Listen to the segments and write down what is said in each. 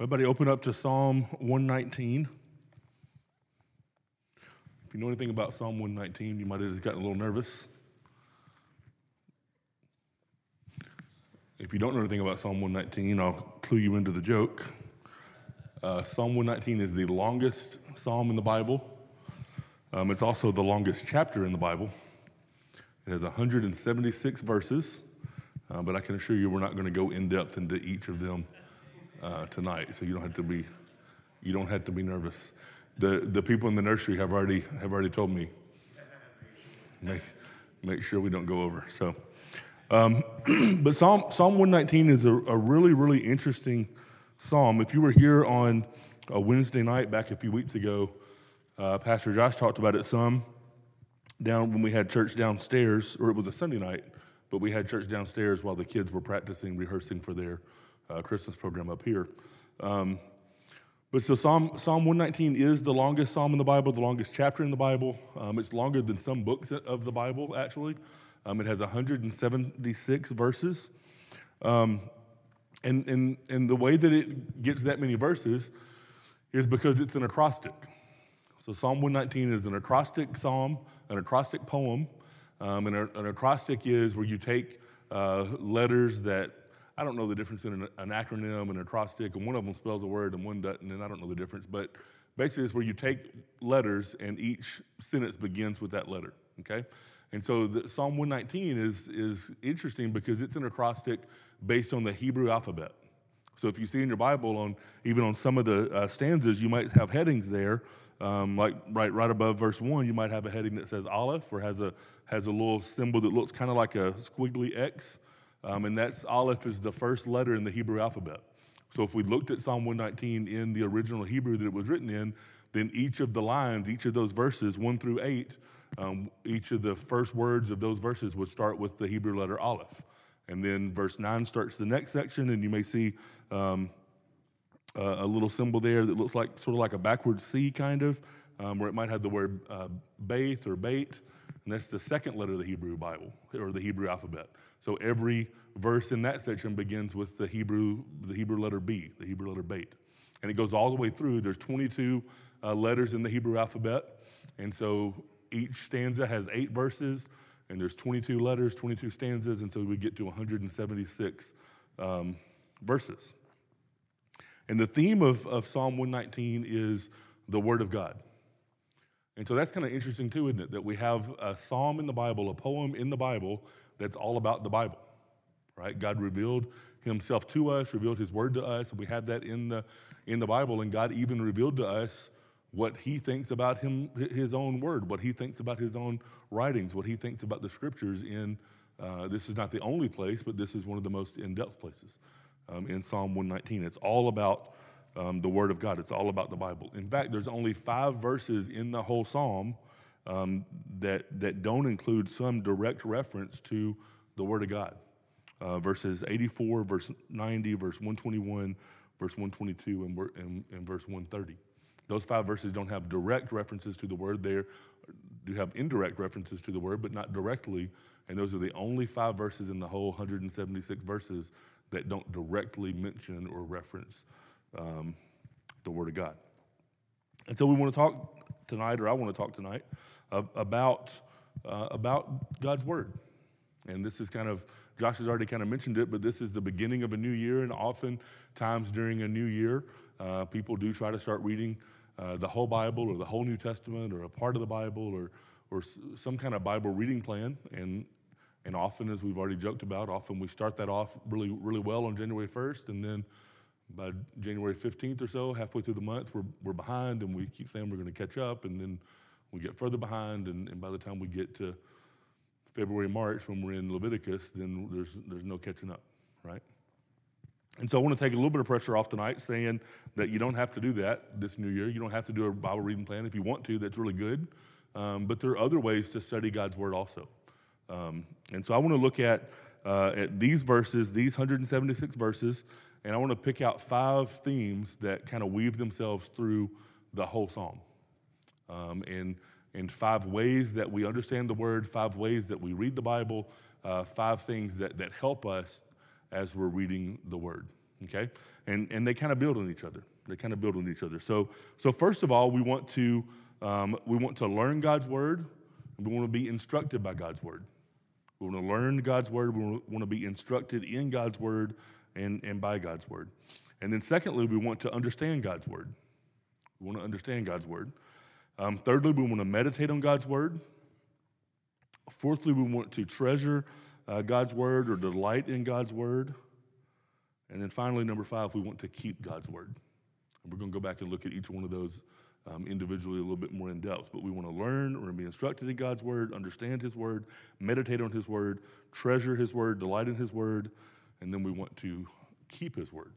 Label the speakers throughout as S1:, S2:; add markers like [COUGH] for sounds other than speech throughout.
S1: Everybody open up to Psalm 119. If you know anything about Psalm 119, you might have just gotten a little nervous. If you don't know anything about Psalm 119, I'll clue you into the joke. Uh, psalm 119 is the longest psalm in the Bible. Um, it's also the longest chapter in the Bible. It has 176 verses, uh, but I can assure you we're not going to go in depth into each of them uh, tonight, so you don't have to be you don't have to be nervous. The the people in the nursery have already have already told me make make sure we don't go over. So, um, [CLEARS THROAT] but Psalm Psalm 119 is a, a really really interesting psalm. If you were here on a Wednesday night back a few weeks ago, uh, Pastor Josh talked about it some down when we had church downstairs, or it was a Sunday night, but we had church downstairs while the kids were practicing rehearsing for their uh, Christmas program up here. Um, but so Psalm, Psalm 119 is the longest psalm in the Bible, the longest chapter in the Bible. Um, it's longer than some books of the Bible, actually. Um, it has 176 verses. Um, and, and, and the way that it gets that many verses is because it's an acrostic. So Psalm 119 is an acrostic psalm, an acrostic poem. Um, and a, an acrostic is where you take uh, letters that I don't know the difference in an, an, acronym and an acrostic, and one of them spells a word and one doesn't, and I don't know the difference. But basically, it's where you take letters and each sentence begins with that letter. Okay, and so the, Psalm 119 is is interesting because it's an acrostic based on the Hebrew alphabet. So if you see in your Bible on even on some of the uh, stanzas, you might have headings there. Um, like right right above verse one, you might have a heading that says Aleph, or has a has a little symbol that looks kind of like a squiggly X. Um, and that's Aleph is the first letter in the Hebrew alphabet. So if we looked at Psalm 119 in the original Hebrew that it was written in, then each of the lines, each of those verses, one through eight, um, each of the first words of those verses would start with the Hebrew letter Aleph. And then verse 9 starts the next section, and you may see um, a, little symbol there that looks like sort of like a backward C kind of, um, where it might have the word uh, Baith or Bait, and that's the second letter of the Hebrew Bible or the Hebrew alphabet. So every verse in that section begins with the Hebrew, the Hebrew letter B, the Hebrew letter Bait. And it goes all the way through. There's 22 uh, letters in the Hebrew alphabet. And so each stanza has eight verses, and there's 22 letters, 22 stanzas, and so we get to 176 um, verses. And the theme of, of Psalm 119 is the Word of God. And so that's kind of interesting too, isn't it? That we have a psalm in the Bible, a poem in the Bible that's all about the Bible, right? God revealed himself to us, revealed his word to us, and we have that in the in the Bible, and God even revealed to us what he thinks about him his own word, what he thinks about his own writings, what he thinks about the scriptures in uh, this is not the only place, but this is one of the most in-depth places um, in Psalm 119. It's all about um, the Word of God. It's all about the Bible. In fact, there's only five verses in the whole Psalm um, that, that don't include some direct reference to the Word of God. Uh, verses 84, verse 90, verse 121, verse 122, and, and, and, verse 130. Those five verses don't have direct references to the Word. They do have indirect references to the Word, but not directly. And those are the only five verses in the whole 176 verses that don't directly mention or reference um, the Word of God. And so we want to talk tonight, or I want to talk tonight, uh, about, uh, about God's Word. And this is kind of, Josh has already kind of mentioned it, but this is the beginning of a new year. And oftentimes during a new year, uh, people do try to start reading uh, the whole Bible or the whole New Testament or a part of the Bible or, or some kind of Bible reading plan. And, and often, as we've already joked about, often we start that off really, really well on January 1st. And then by January 15th or so, halfway through the month, we're, we're behind and we keep saying we're going to catch up. And then we get further behind. And, and by the time we get to February, March, when we're in Leviticus, then there's, there's no catching up, right? And so I want to take a little bit of pressure off tonight, saying that you don't have to do that this new year. You don't have to do a Bible reading plan. If you want to, that's really good. Um, but there are other ways to study God's Word also. Um, and so I want to look at, uh, at these verses, these 176 verses, and I want to pick out five themes that kind of weave themselves through the whole psalm. Um, and, and five ways that we understand the word, five ways that we read the Bible, uh, five things that, that help us as we're reading the word. Okay? and, and they kind of build on each other. They kind of build on each other. So, so first of all, we want to um, we want to learn God's word, and we want to be instructed by God's word. We want to learn God's word. We want to be instructed in God's word and, and by God's word. And then, secondly, we want to understand God's word. We want to understand God's word. Um, thirdly, we want to meditate on God's word. Fourthly, we want to treasure uh, God's word or delight in God's word. And then finally, number five, we want to keep God's word. And we're going to go back and look at each one of those um, individually a little bit more in depth. But we want to learn or be instructed in God's word, understand His word, meditate on His word, treasure His word, delight in His word, and then we want to keep His word.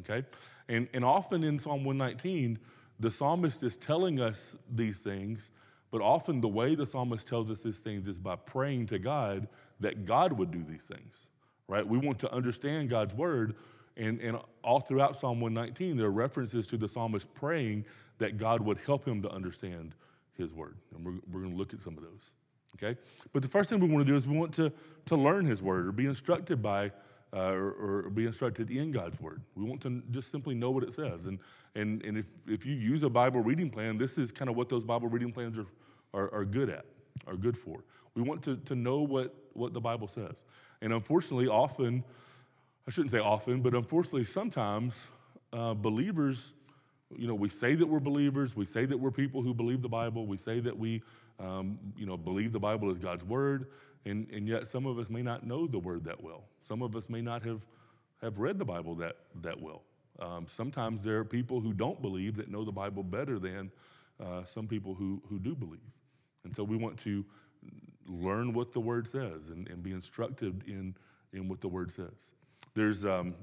S1: Okay? And, and often in Psalm 119, the psalmist is telling us these things, but often the way the psalmist tells us these things is by praying to God that God would do these things, right? We want to understand God's word, and, and all throughout Psalm 119, there are references to the psalmist praying that God would help him to understand his word. And we're, we're going to look at some of those. Okay? But the first thing we want to do is we want to, to learn his word or be instructed by uh, or, or, be instructed in God's word. We want to just simply know what it says. And, and, and if, if you use a Bible reading plan, this is kind of what those Bible reading plans are, are, are good at, are good for. We want to, to know what, what the Bible says. And unfortunately, often, I shouldn't say often, but unfortunately, sometimes uh, believers you know, we say that we're believers. We say that we're people who believe the Bible. We say that we, um, you know, believe the Bible is God's word. And, and yet some of us may not know the word that well. Some of us may not have, have read the Bible that, that well. Um, sometimes there are people who don't believe that know the Bible better than uh, some people who, who do believe. And so we want to learn what the word says and, and be instructed in, in what the word says. There's, um,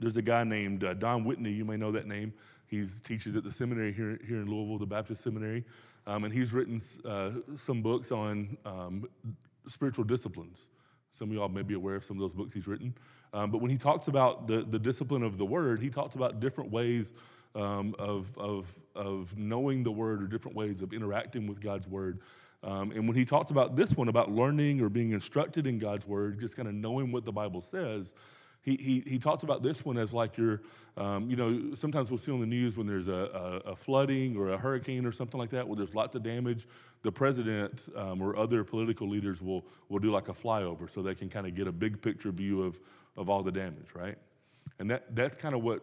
S1: there's a guy named uh, Don Whitney, you may know that name. He teaches at the seminary here, here in Louisville, the Baptist Seminary, um, and he's written uh, some books on um, spiritual disciplines. Some of y'all may be aware of some of those books he's written. Um, but when he talks about the, the discipline of the word, he talks about different ways um, of, of, of knowing the word or different ways of interacting with God's word. Um, and when he talks about this one, about learning or being instructed in God's word, just kind of knowing what the Bible says, he, he, he talks about this one as like your, um, you know, sometimes we'll see on the news when there's a, a, a, flooding or a hurricane or something like that where there's lots of damage. The president um, or other political leaders will, will do like a flyover so they can kind of get a big picture view of, of all the damage, right? And that, that's kind of what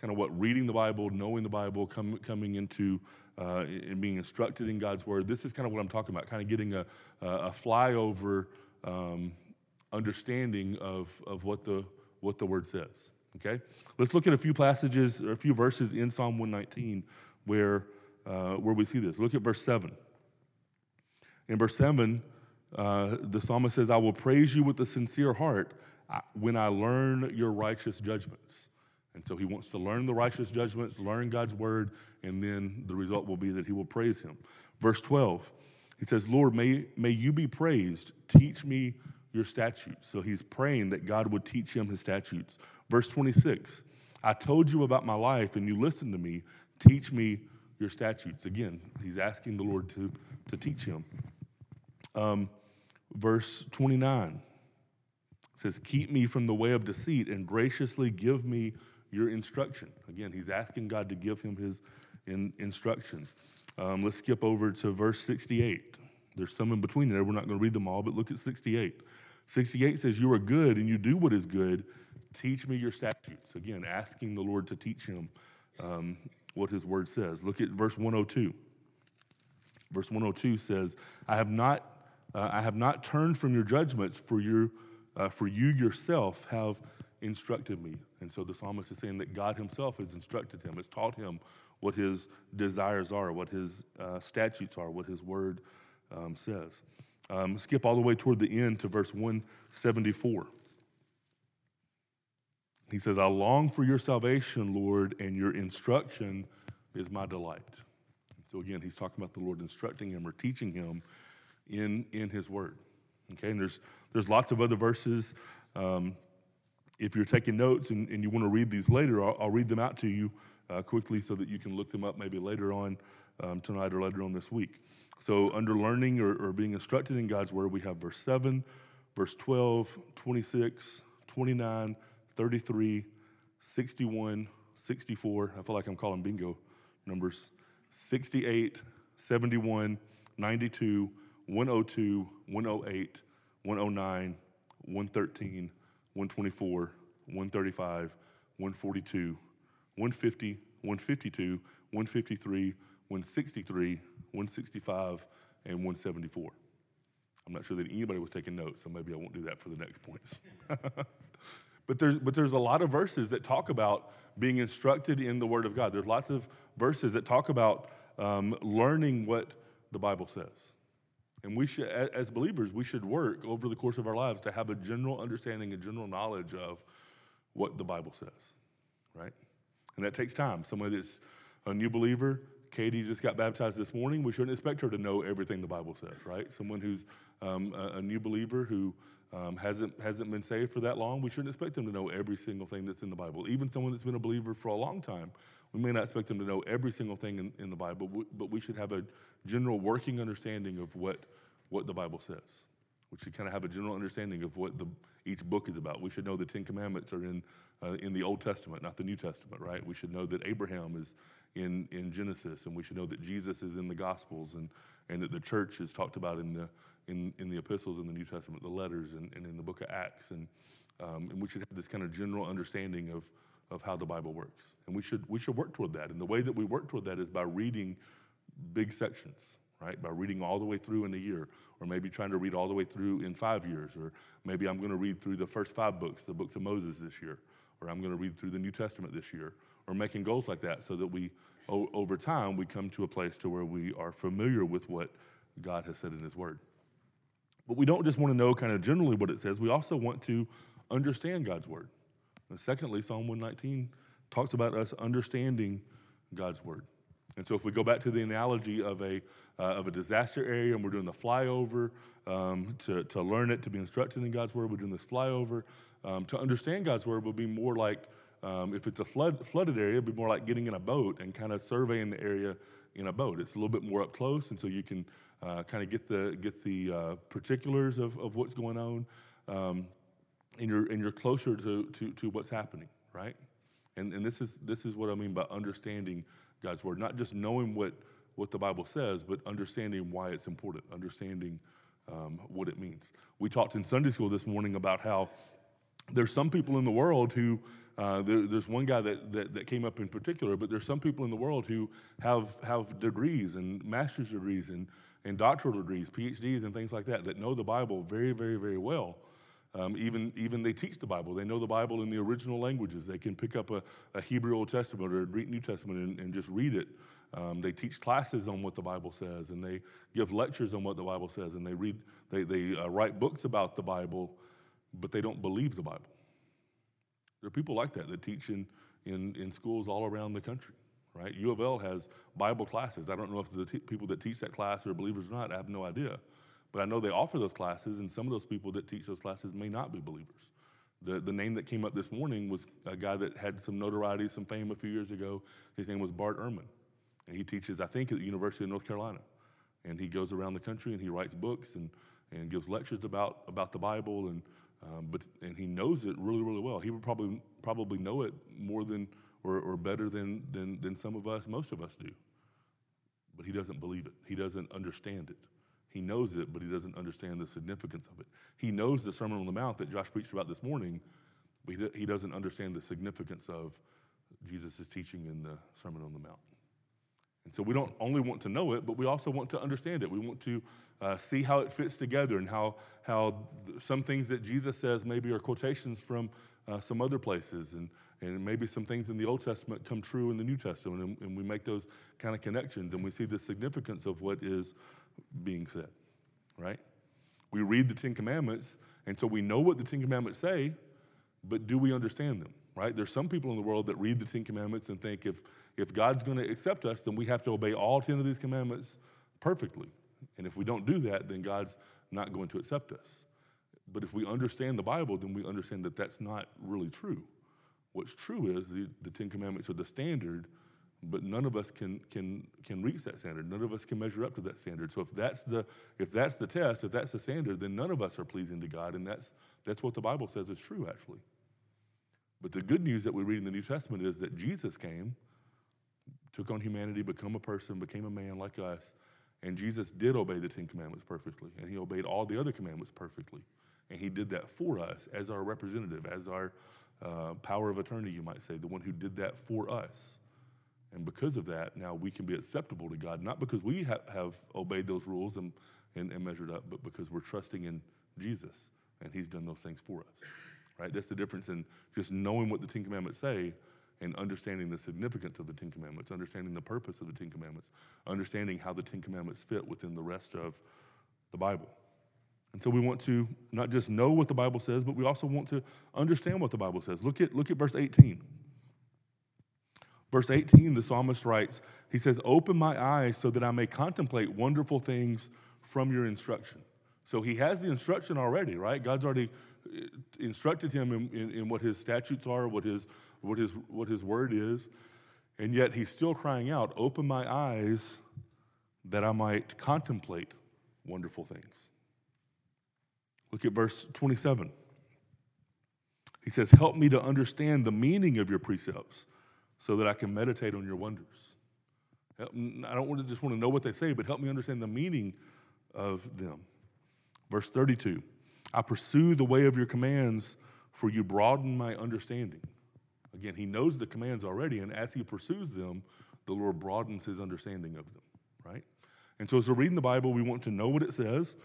S1: kind of what reading the Bible, knowing the Bible, com- coming into uh, and being instructed in God's Word. This is kind of what I'm talking about, kind of getting a, a flyover um, understanding of, of what the what the word says. Okay? Let's look at a few passages, or a few verses in Psalm 119 where, uh, where we see this. Look at verse 7. In verse 7, uh, the psalmist says, I will praise you with a sincere heart when I learn your righteous judgments. And so he wants to learn the righteous judgments, learn God's word, and then the result will be that he will praise him. Verse 12, he says, Lord, may, may you be praised. Teach me your statutes. So he's praying that God would teach him his statutes. Verse 26 I told you about my life and you listened to me. Teach me your statutes. Again, he's asking the Lord to, to teach him. Um, verse 29 says, Keep me from the way of deceit and graciously give me your instruction. Again, he's asking God to give him his in, instruction. Um, let's skip over to verse 68. There's some in between there. We're not going to read them all, but look at 68. 68 says, You are good and you do what is good. Teach me your statutes. Again, asking the Lord to teach him um, what his word says. Look at verse 102. Verse 102 says, I have not, uh, I have not turned from your judgments, for, your, uh, for you yourself have instructed me. And so the psalmist is saying that God himself has instructed him, has taught him what his desires are, what his uh, statutes are, what his word um, says. Um, skip all the way toward the end to verse 174. He says, I long for your salvation, Lord, and your instruction is my delight. So again, he's talking about the Lord instructing him or teaching him in, in his word. Okay, and there's, there's lots of other verses. Um, if you're taking notes and, and you want to read these later, I'll, I'll read them out to you uh, quickly so that you can look them up maybe later on um, tonight or later on this week. So, under learning or, or being instructed in God's word, we have verse 7, verse 12, 26, 29, 33, 61, 64. I feel like I'm calling bingo numbers 68, 71, 92, 102, 108, 109, 113, 124, 135, 142, 150, 152, 153, 163, 165, and 174. I'm not sure that anybody was taking notes, so maybe I won't do that for the next points. [LAUGHS] but, there's, but there's a lot of verses that talk about being instructed in the Word of God. There's lots of verses that talk about um, learning what the Bible says. And we should, as believers, we should work over the course of our lives to have a general understanding and general knowledge of what the Bible says, right? And that takes time. Somebody that's a new believer, Katie just got baptized this morning. We shouldn't expect her to know everything the Bible says, right? Someone who's um, a, a, new believer who um, hasn't hasn't been saved for that long, we shouldn't expect them to know every single thing that's in the Bible. Even someone that's been a believer for a long time, we may not expect them to know every single thing in, in the Bible, but we should have a general working understanding of what what the Bible says. We should kind of have a general understanding of what the, each book is about. We should know the Ten Commandments are in uh, in the Old Testament, not the New Testament, right? We should know that Abraham is in in Genesis, and we should know that Jesus is in the Gospels, and and that the church is talked about in the in, in the epistles in the New Testament, the letters, and, and in the book of Acts. And, um, and we should have this kind of general understanding of, of how the Bible works. And we should, we should work toward that. And the way that we work toward that is by reading big sections, right? By reading all the way through in a year, or maybe trying to read all the way through in five years, or maybe I'm going to read through the first five books, the books of Moses this year, or I'm going to read through the New Testament this year, or making goals like that so that we, o- over time, we come to a place to where we are familiar with what God has said in His Word. But we don't just want to know kind of generally what it says, we also want to understand God's word. And secondly, Psalm 119 talks about us understanding God's word. And so if we go back to the analogy of a, uh, of a disaster area and we're doing the flyover um, to, to learn it, to be instructed in God's word, we're doing this flyover. Um, to understand God's word will be more like, um, if it's a flood, flooded area, it'd be more like getting in a boat and kind of surveying the area in a boat. It's a little bit more up close, and so you can uh, kind of get the get the uh, particulars of, of what's going on, um, and you're and you're closer to, to to what's happening, right? And and this is this is what I mean by understanding God's word, not just knowing what what the Bible says, but understanding why it's important, understanding um, what it means. We talked in Sunday school this morning about how there's some people in the world who uh, there, there's one guy that, that, that, came up in particular, but there's some people in the world who have, have degrees and master's degrees and, and doctoral degrees, PhDs, and things like that, that know the Bible very, very, very well. Um, even, even they teach the Bible. They know the Bible in the original languages. They can pick up a, a Hebrew Old Testament or a Greek New Testament and, and just read it. Um, they teach classes on what the Bible says, and they give lectures on what the Bible says, and they read, they, they uh, write books about the Bible, but they don't believe the Bible. There are people like that that teach in, in, in schools all around the country, right? U of L has Bible classes. I don't know if the t- people that teach that class are believers or not. I have no idea. But I know they offer those classes, and some of those people that teach those classes may not be believers. The, the name that came up this morning was a guy that had some notoriety, some fame a few years ago. His name was Bart Ehrman. And he teaches, I think, at the University of North Carolina. And he goes around the country and he writes books and, and gives lectures about, about the Bible and um, but and he knows it really, really well. He would probably probably know it more than or, or better than, than than some of us, most of us do. But he doesn't believe it. He doesn't understand it. He knows it, but he doesn't understand the significance of it. He knows the Sermon on the Mount that Josh preached about this morning, but he, doesn't understand the significance of Jesus' teaching in the Sermon on the Mount. And so we don't only want to know it, but we also want to understand it. We want to uh, see how it fits together and how, how some things that Jesus says maybe are quotations from uh, some other places, and, and maybe some things in the Old Testament come true in the New Testament, and, and we make those kind of connections, and we see the significance of what is being said, right? We read the Ten Commandments, and so we know what the Ten Commandments say, but do we understand them, right? There's some people in the world that read the Ten Commandments and think if, if God's going to accept us, then we have to obey all 10 of these commandments perfectly. And if we don't do that, then God's not going to accept us. But if we understand the Bible, then we understand that that's not really true. What's true is the, the Ten Commandments are the standard, but none of us can, can, can reach that standard. None of us can measure up to that standard. So if that's, the, if that's the test, if that's the standard, then none of us are pleasing to God, and that's, that's what the Bible says is true, actually. But the good news that we read in the New Testament is that Jesus came, took on humanity, became a person, became a man like us, and Jesus did obey the Ten Commandments perfectly, and he obeyed all the other commandments perfectly. And he did that for us as our representative, as our uh, power of attorney, you might say, the one who did that for us. And because of that, now we can be acceptable to God, not because we ha- have obeyed those rules and, and, and measured up, but because we're trusting in Jesus and He's done those things for us. Right? That's the difference in just knowing what the Ten Commandments say and understanding the significance of the Ten Commandments, understanding the purpose of the Ten Commandments, understanding how the Ten Commandments fit within the rest of the Bible. And so we want to not just know what the Bible says, but we also want to understand what the Bible says. Look at, look at verse 18. Verse 18, the psalmist writes, he says, Open my eyes so that I may contemplate wonderful things from your instruction. So he has the instruction already, right? God's already uh, instructed him in, in, in, what his statutes are, what his, what, his, what his word is, and yet he's still crying out, Open my eyes that I might contemplate wonderful things. Look at verse 27. He says, Help me to understand the meaning of your precepts so that I can meditate on your wonders. I don't want to just want to know what they say, but help me understand the meaning of them. Verse 32 I pursue the way of your commands, for you broaden my understanding. Again, he knows the commands already, and as he pursues them, the Lord broadens his understanding of them, right? And so, as we're reading the Bible, we want to know what it says.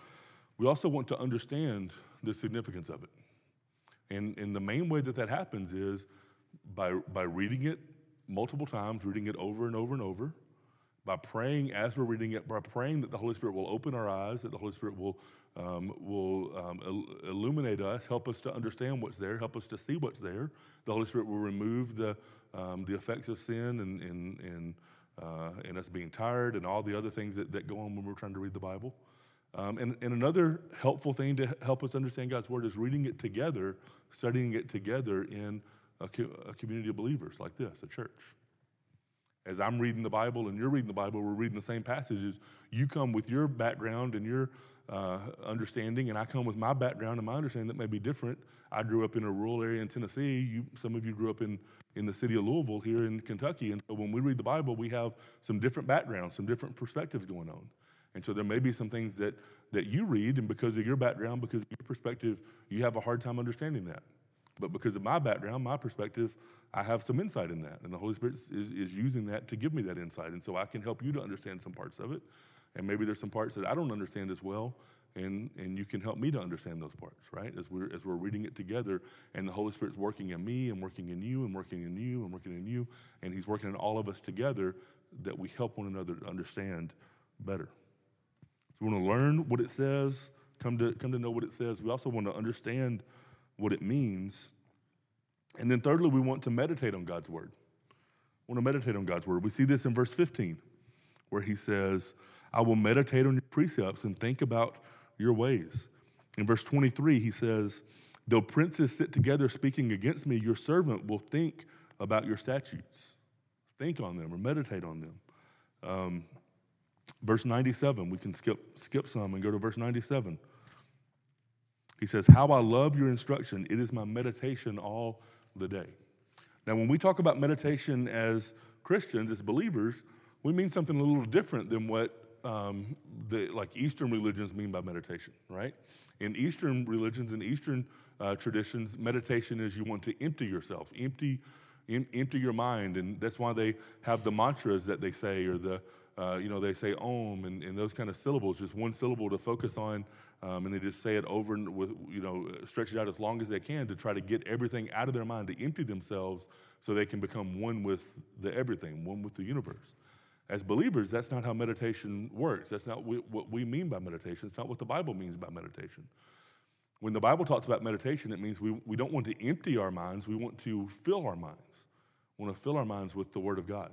S1: We also want to understand the significance of it. And, and the main way that that happens is by, by reading it multiple times, reading it over and over and over, by praying as we're reading it, by praying that the Holy Spirit will open our eyes, that the Holy Spirit will, um, will um, il- illuminate us, help us to understand what's there, help us to see what's there. The Holy Spirit will remove the, um, the effects of sin and, and, and, uh, and us being tired and all the other things that, that go on when we're trying to read the Bible. Um, and, and another helpful thing to help us understand God's Word is reading it together, studying it together in a, a community of believers like this, a church. As I'm reading the Bible and you're reading the Bible, we're reading the same passages. You come with your background and your uh, understanding, and I come with my background and my understanding that may be different. I grew up in a rural area in Tennessee. You, some of you grew up in, in the city of Louisville here in Kentucky. And so when we read the Bible, we have some different backgrounds, some different perspectives going on. And so there may be some things that, that you read, and because of your background, because of your perspective, you have a hard time understanding that. But because of my background, my perspective, I have some insight in that. And the Holy Spirit is, is using that to give me that insight. And so I can help you to understand some parts of it. And maybe there's some parts that I don't understand as well. And, and you can help me to understand those parts, right? As we're, as we're reading it together, and the Holy Spirit's working in me, and working in you, and working in you, and working in you, and He's working in all of us together that we help one another to understand better. So we want to learn what it says, come to, come to know what it says. We also want to understand what it means. And then, thirdly, we want to meditate on God's word. We want to meditate on God's word. We see this in verse 15, where he says, I will meditate on your precepts and think about your ways. In verse 23, he says, Though princes sit together speaking against me, your servant will think about your statutes. Think on them or meditate on them. Um, verse 97, we can skip, skip some and go to verse 97. He says, How I love your instruction. It is my meditation all the day. Now, when we talk about meditation as Christians, as believers, we mean something a little different than what um, the like Eastern religions mean by meditation, right? In Eastern religions and Eastern uh, traditions, meditation is you want to empty yourself, empty, em- empty your mind, and that's why they have the mantras that they say, or the uh, you know they say Om and, and those kind of syllables, just one syllable to focus on um, and they just say it over and with, you know, stretch it out as long as they can to try to get everything out of their mind, to empty themselves so they can become one with the everything, one with the universe. As believers, that's not how meditation works. That's not what we mean by meditation. It's not what the Bible means by meditation. When the Bible talks about meditation, it means we, we don't want to empty our minds, we want to fill our minds. We want to fill our minds with the Word of God.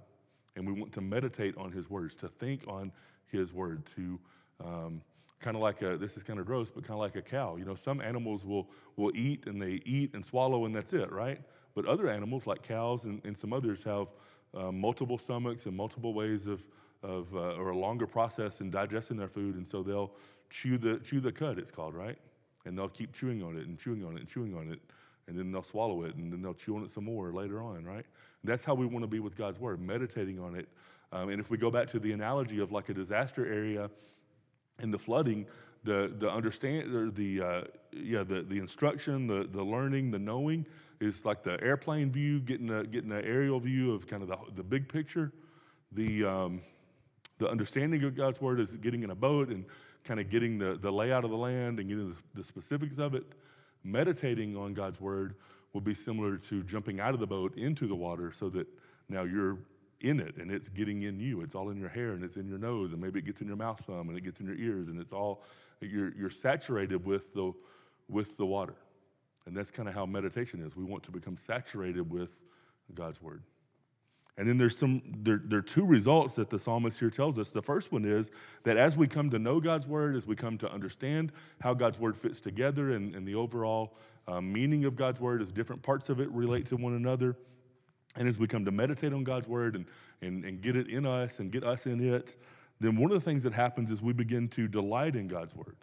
S1: And we want to meditate on His words, to think on His Word, to um, kind of like a this is kind of gross but kind of like a cow. You know some animals will will eat and they eat and swallow and that's it right? But other animals like cows and, and some others have uh, multiple stomachs and multiple ways of of uh, or a longer process in digesting their food and so they'll chew the chew the cud it's called right? And they'll keep chewing on it and chewing on it and chewing on it and then they'll swallow it, and then they'll chew on it some more later on, right? That's how we want to be with God's word, meditating on it. Um, and if we go back to the analogy of like a disaster area and the flooding, the the understand or the uh, yeah the the instruction, the the learning, the knowing is like the airplane view, getting a getting an aerial view of kind of the the big picture. The um, the understanding of God's word is getting in a boat and kind of getting the, the layout of the land and getting the, the specifics of it. Meditating on God's word will be similar to jumping out of the boat into the water so that now you're in it and it's getting in you. It's all in your hair and it's in your nose and maybe it gets in your mouth some and it gets in your ears and it's all you're, you're saturated with the, with the water. And that's kind of how meditation is. We want to become saturated with God's word. And then there's some there, there are two results that the psalmist here tells us. The first one is that as we come to know God's word, as we come to understand how God's word fits together and, and the overall uh, meaning of God's word as different parts of it relate to one another, and as we come to meditate on God's word and, and, and get it in us and get us in it, then one of the things that happens is we begin to delight in God's word.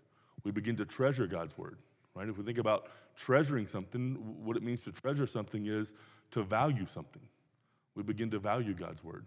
S1: We begin to treasure God's word, right? If we think about treasuring something, what it means to treasure something is to value something. We begin to value God's word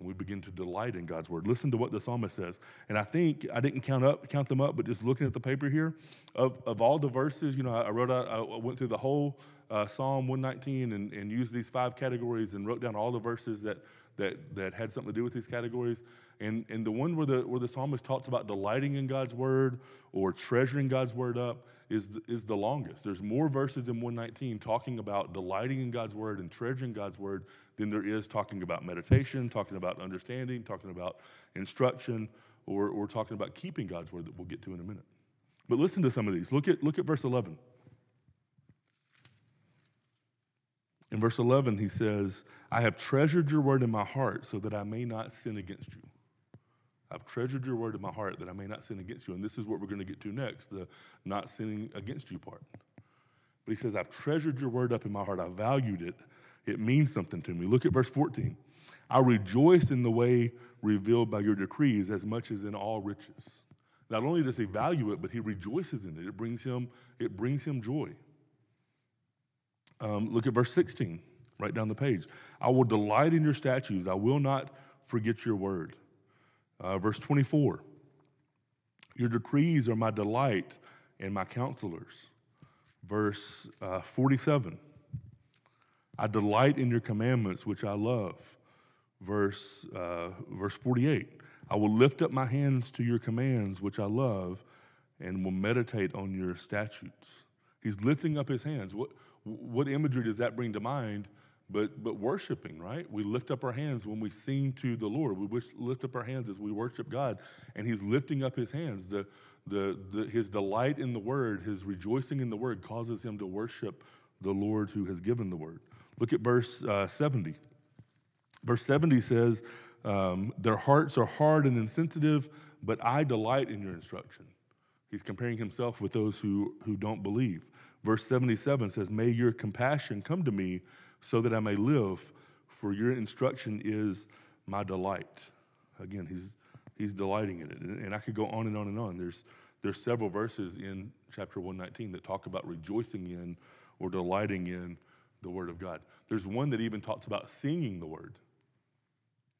S1: and we begin to delight in God's word. Listen to what the psalmist says. And I think I didn't count up count them up, but just looking at the paper here, of, of all the verses, you know, I wrote out, I went through the whole uh, Psalm 119 and, and used these five categories and wrote down all the verses that that that had something to do with these categories. And and the one where the where the psalmist talks about delighting in God's word or treasuring God's word up is the, is the longest. There's more verses in 119 talking about delighting in God's word and treasuring God's word than there is talking about meditation, talking about understanding, talking about instruction, or, or talking about keeping God's word that we'll get to in a minute. But listen to some of these. Look at, look at verse 11. In verse 11, he says, I have treasured your word in my heart so that I may not sin against you. I've treasured your word in my heart that I may not sin against you. And this is what we're going to get to next the not sinning against you part. But he says, I've treasured your word up in my heart. I valued it. It means something to me. Look at verse 14. I rejoice in the way revealed by your decrees as much as in all riches. Not only does he value it, but he rejoices in it. It brings him, it brings him joy. Um, look at verse 16, right down the page. I will delight in your statutes. I will not forget your word. Uh, verse 24. Your decrees are my delight and my counselors. Verse uh, 47. I delight in your commandments, which I love. Verse, uh, verse 48 I will lift up my hands to your commands, which I love, and will meditate on your statutes. He's lifting up his hands. What, what imagery does that bring to mind? But, but worshiping, right? We lift up our hands when we sing to the Lord. We lift up our hands as we worship God, and He's lifting up His hands. The, the, the, his delight in the Word, His rejoicing in the Word, causes Him to worship the Lord who has given the Word. Look at verse uh, 70. Verse 70 says, um, Their hearts are hard and insensitive, but I delight in your instruction. He's comparing himself with those who, who don't believe. Verse 77 says, May your compassion come to me so that I may live, for your instruction is my delight. Again, he's, he's delighting in it. And, and I could go on and on and on. There's, there's several verses in chapter 119 that talk about rejoicing in or delighting in the Word of God. There's one that even talks about singing the Word.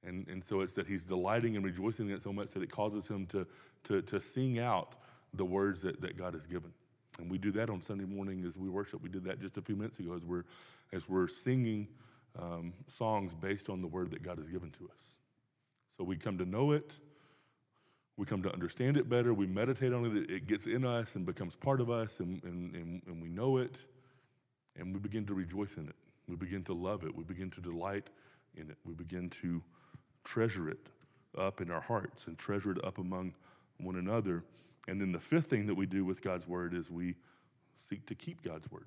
S1: And, and so it's that he's delighting and rejoicing in it so much that it causes him to, to, to sing out the words that, that God has given. And we do that on Sunday morning as we worship. We did that just a few minutes ago as we're, as we're singing um, songs based on the word that God has given to us. So we come to know it, we come to understand it better, we meditate on it, it gets in us and becomes part of us, and, and, and, and we know it and we begin to rejoice in it. We begin to love it. We begin to delight in it. We begin to treasure it up in our hearts and treasure it up among one another. And then the fifth thing that we do with God's word is we seek to keep God's word.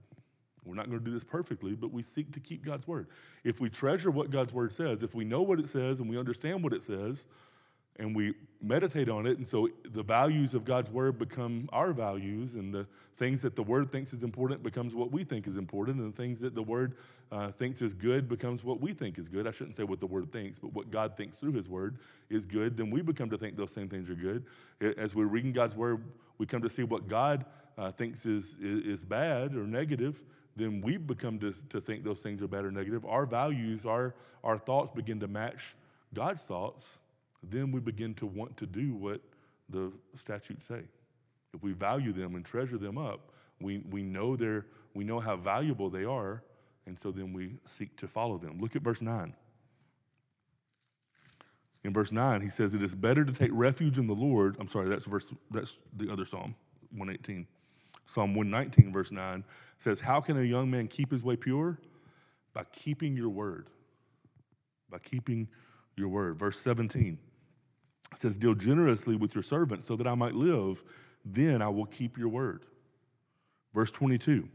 S1: We're not going to do this perfectly, but we seek to keep God's word. If we treasure what God's word says, if we know what it says and we understand what it says, and we meditate on it. And so the values of God's word become our values, and the things that the word thinks is important becomes what we think is important, and the things that the word uh, thinks is good becomes what we think is good. I shouldn't say what the word thinks, but what God thinks through his word is good. Then we become to think those same things are good. As we're reading God's word, we come to see what God uh, thinks is, is, is bad or negative. Then we become to, to think those things are bad or negative. Our values, our, our thoughts begin to match God's thoughts. Then we begin to want to do what the statutes say. If we value them and treasure them up, we, we, know they're, we know how valuable they are, and so then we seek to follow them. Look at verse 9. In verse 9, he says, It is better to take refuge in the Lord. I'm sorry, that's verse that's the other Psalm, 118. Psalm 119, verse 9 says, How can a young man keep his way pure? By keeping your word. By keeping your word. Verse 17 says, Deal generously with your servant so that I might live, then I will keep your word. Verse 22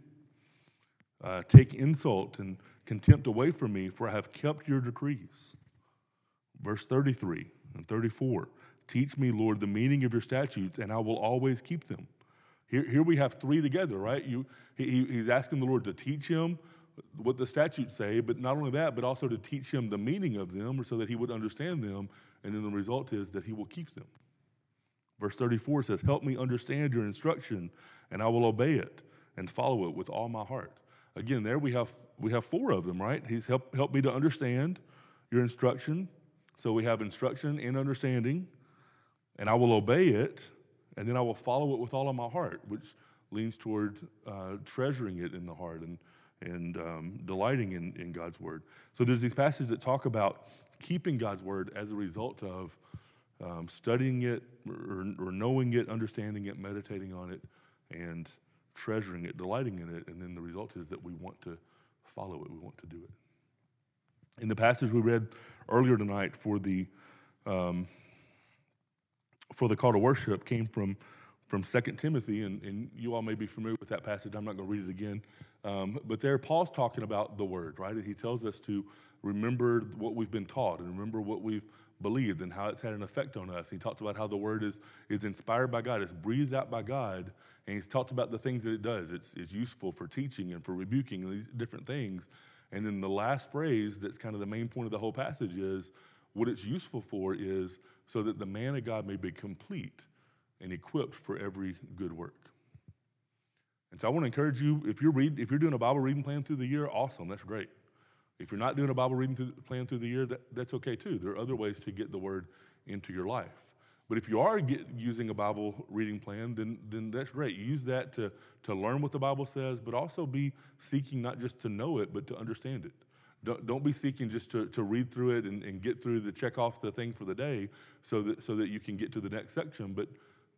S1: uh, Take insult and contempt away from me, for I have kept your decrees. Verse 33 and 34 Teach me, Lord, the meaning of your statutes, and I will always keep them. Here, here we have three together, right? You, he, he's asking the Lord to teach him what the statutes say, but not only that, but also to teach him the meaning of them so that he would understand them, and then the result is that he will keep them. Verse 34 says, Help me understand your instruction, and I will obey it and follow it with all my heart. Again, there we have we have four of them, right? He's help help me to understand your instruction. So we have instruction and understanding, and I will obey it and then I will follow it with all of my heart, which leans toward uh, treasuring it in the heart and, and um, delighting in, in God's word. So there's these passages that talk about keeping God's word as a result of um, studying it or, or knowing it, understanding it, meditating on it, and treasuring it, delighting in it. And then the result is that we want to follow it, we want to do it. In the passage we read earlier tonight for the um, for the call to worship came from from 2 Timothy, and, and you all may be familiar with that passage. I'm not going to read it again. Um, but there, Paul's talking about the word, right? He tells us to remember what we've been taught and remember what we've believed and how it's had an effect on us. He talks about how the word is, is inspired by God, it's breathed out by God, and he's talked about the things that it does. It's, it's useful for teaching and for rebuking and these different things. And then the last phrase that's kind of the main point of the whole passage is what it's useful for is so that the man of God may be complete and equipped for every good work. And so I want to encourage you if you're read, if you're doing a Bible reading plan through the year, awesome, that's great. If you're not doing a Bible reading through, plan through the year, that, that's okay too. There are other ways to get the word into your life. But if you are get, using a Bible reading plan, then, then that's great. Use that to, to learn what the Bible says, but also be seeking not just to know it, but to understand it. Don't, don't be seeking just to, to read through it and, and get through the check off the thing for the day so that, so that you can get to the next section, but,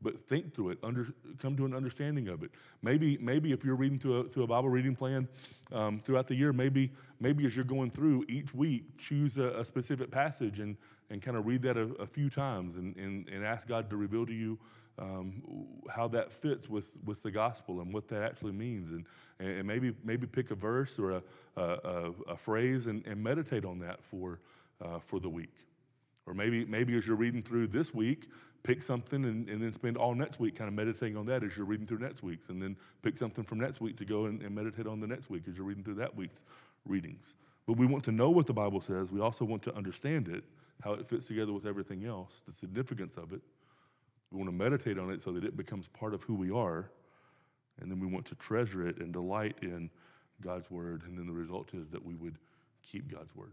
S1: but think through it, under, come to an understanding of it. Maybe, maybe if you're reading through a, through a Bible reading plan um, throughout the year, maybe, maybe as you're going through each week, choose a, a specific passage and, and kind of read that a, a few times and, and, and ask God to reveal to you um, how that fits with, with the gospel and what that actually means. And, and maybe, maybe pick a verse or a, a, a phrase and, and, meditate on that for, uh, for the week. Or maybe, maybe as you're reading through this week, pick something and, and, then spend all next week kind of meditating on that as you're reading through next week's. And then pick something from next week to go and, and meditate on the next week as you're reading through that week's readings. But we want to know what the Bible says. We also want to understand it, how it fits together with everything else, the significance of it. We want to meditate on it so that it becomes part of who we are. And then we want to treasure it and delight in God's word. And then the result is that we would keep God's word.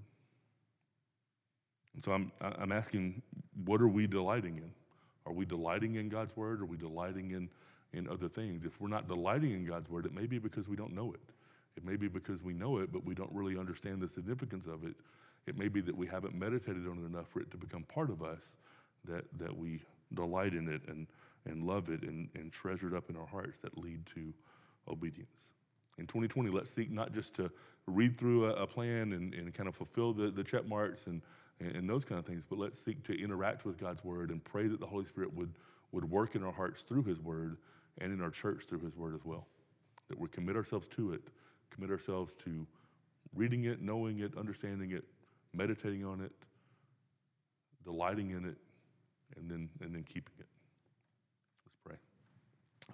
S1: And so I'm, I'm asking, what are we delighting in? Are we delighting in God's word? Are we delighting in, in other things? If we're not delighting in God's word, it may be because we don't know it. It may be because we know it, but we don't really understand the significance of it. It may be that we haven't meditated on it enough for it to become part of us that, that we delight in it and, and love it and, and treasure it up in our hearts that lead to obedience. In 2020, let's seek not just to read through a, a plan and, and kind of fulfill the, the check marks and, and, and those kind of things, but let's seek to interact with God's word and pray that the Holy Spirit would, would work in our hearts through his word and in our church through his word as well. That we commit ourselves to it, commit ourselves to reading it, knowing it, understanding it, meditating on it, delighting in it, and then and then keeping it. Let's pray.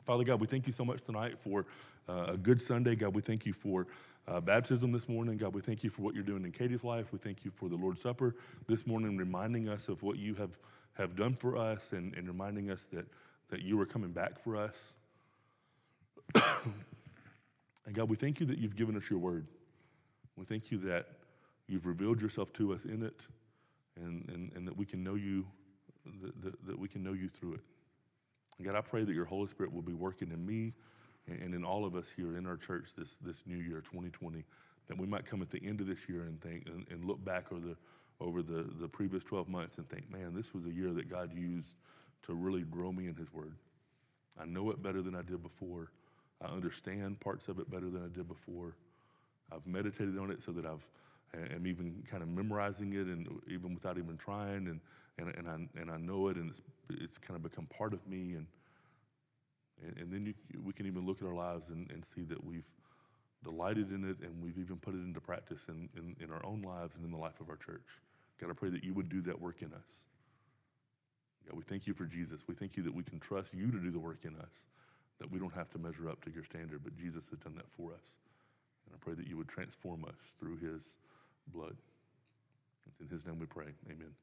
S1: Father God, we thank you so much tonight for uh, a good Sunday. God, we thank you for uh, baptism this morning. God, we thank you for what you're doing in Katie's life. We thank you for the Lord's Supper this morning, reminding us of what you have, have done for us and, and reminding us that, that you are coming back for us. [COUGHS] And God, we thank you that you've given us your word. We thank you that you've revealed yourself to us in it and, and, and that we can know you that, that, we can know you through it. God, I pray that your Holy Spirit will be working in me and in all of us here in our church this, this new year, 2020, that we might come at the end of this year and think and, and look back over the over the, the previous 12 months and think, man, this was a year that God used to really grow me in His Word. I know it better than I did before. I understand parts of it better than I did before. I've meditated on it so that I've am even kind of memorizing it and even without even trying and and, and I and I know it and it's it's kind of become part of me and and, and then you, we can even look at our lives and, and see that we've delighted in it and we've even put it into practice in, in, in our own lives and in the life of our church. God, I pray that you would do that work in us. God, we thank you for Jesus. We thank you that we can trust you to do the work in us, that we don't have to measure up to your standard, but Jesus has done that for us. And I pray that you would transform us through his blood. It's in his name we pray. Amen.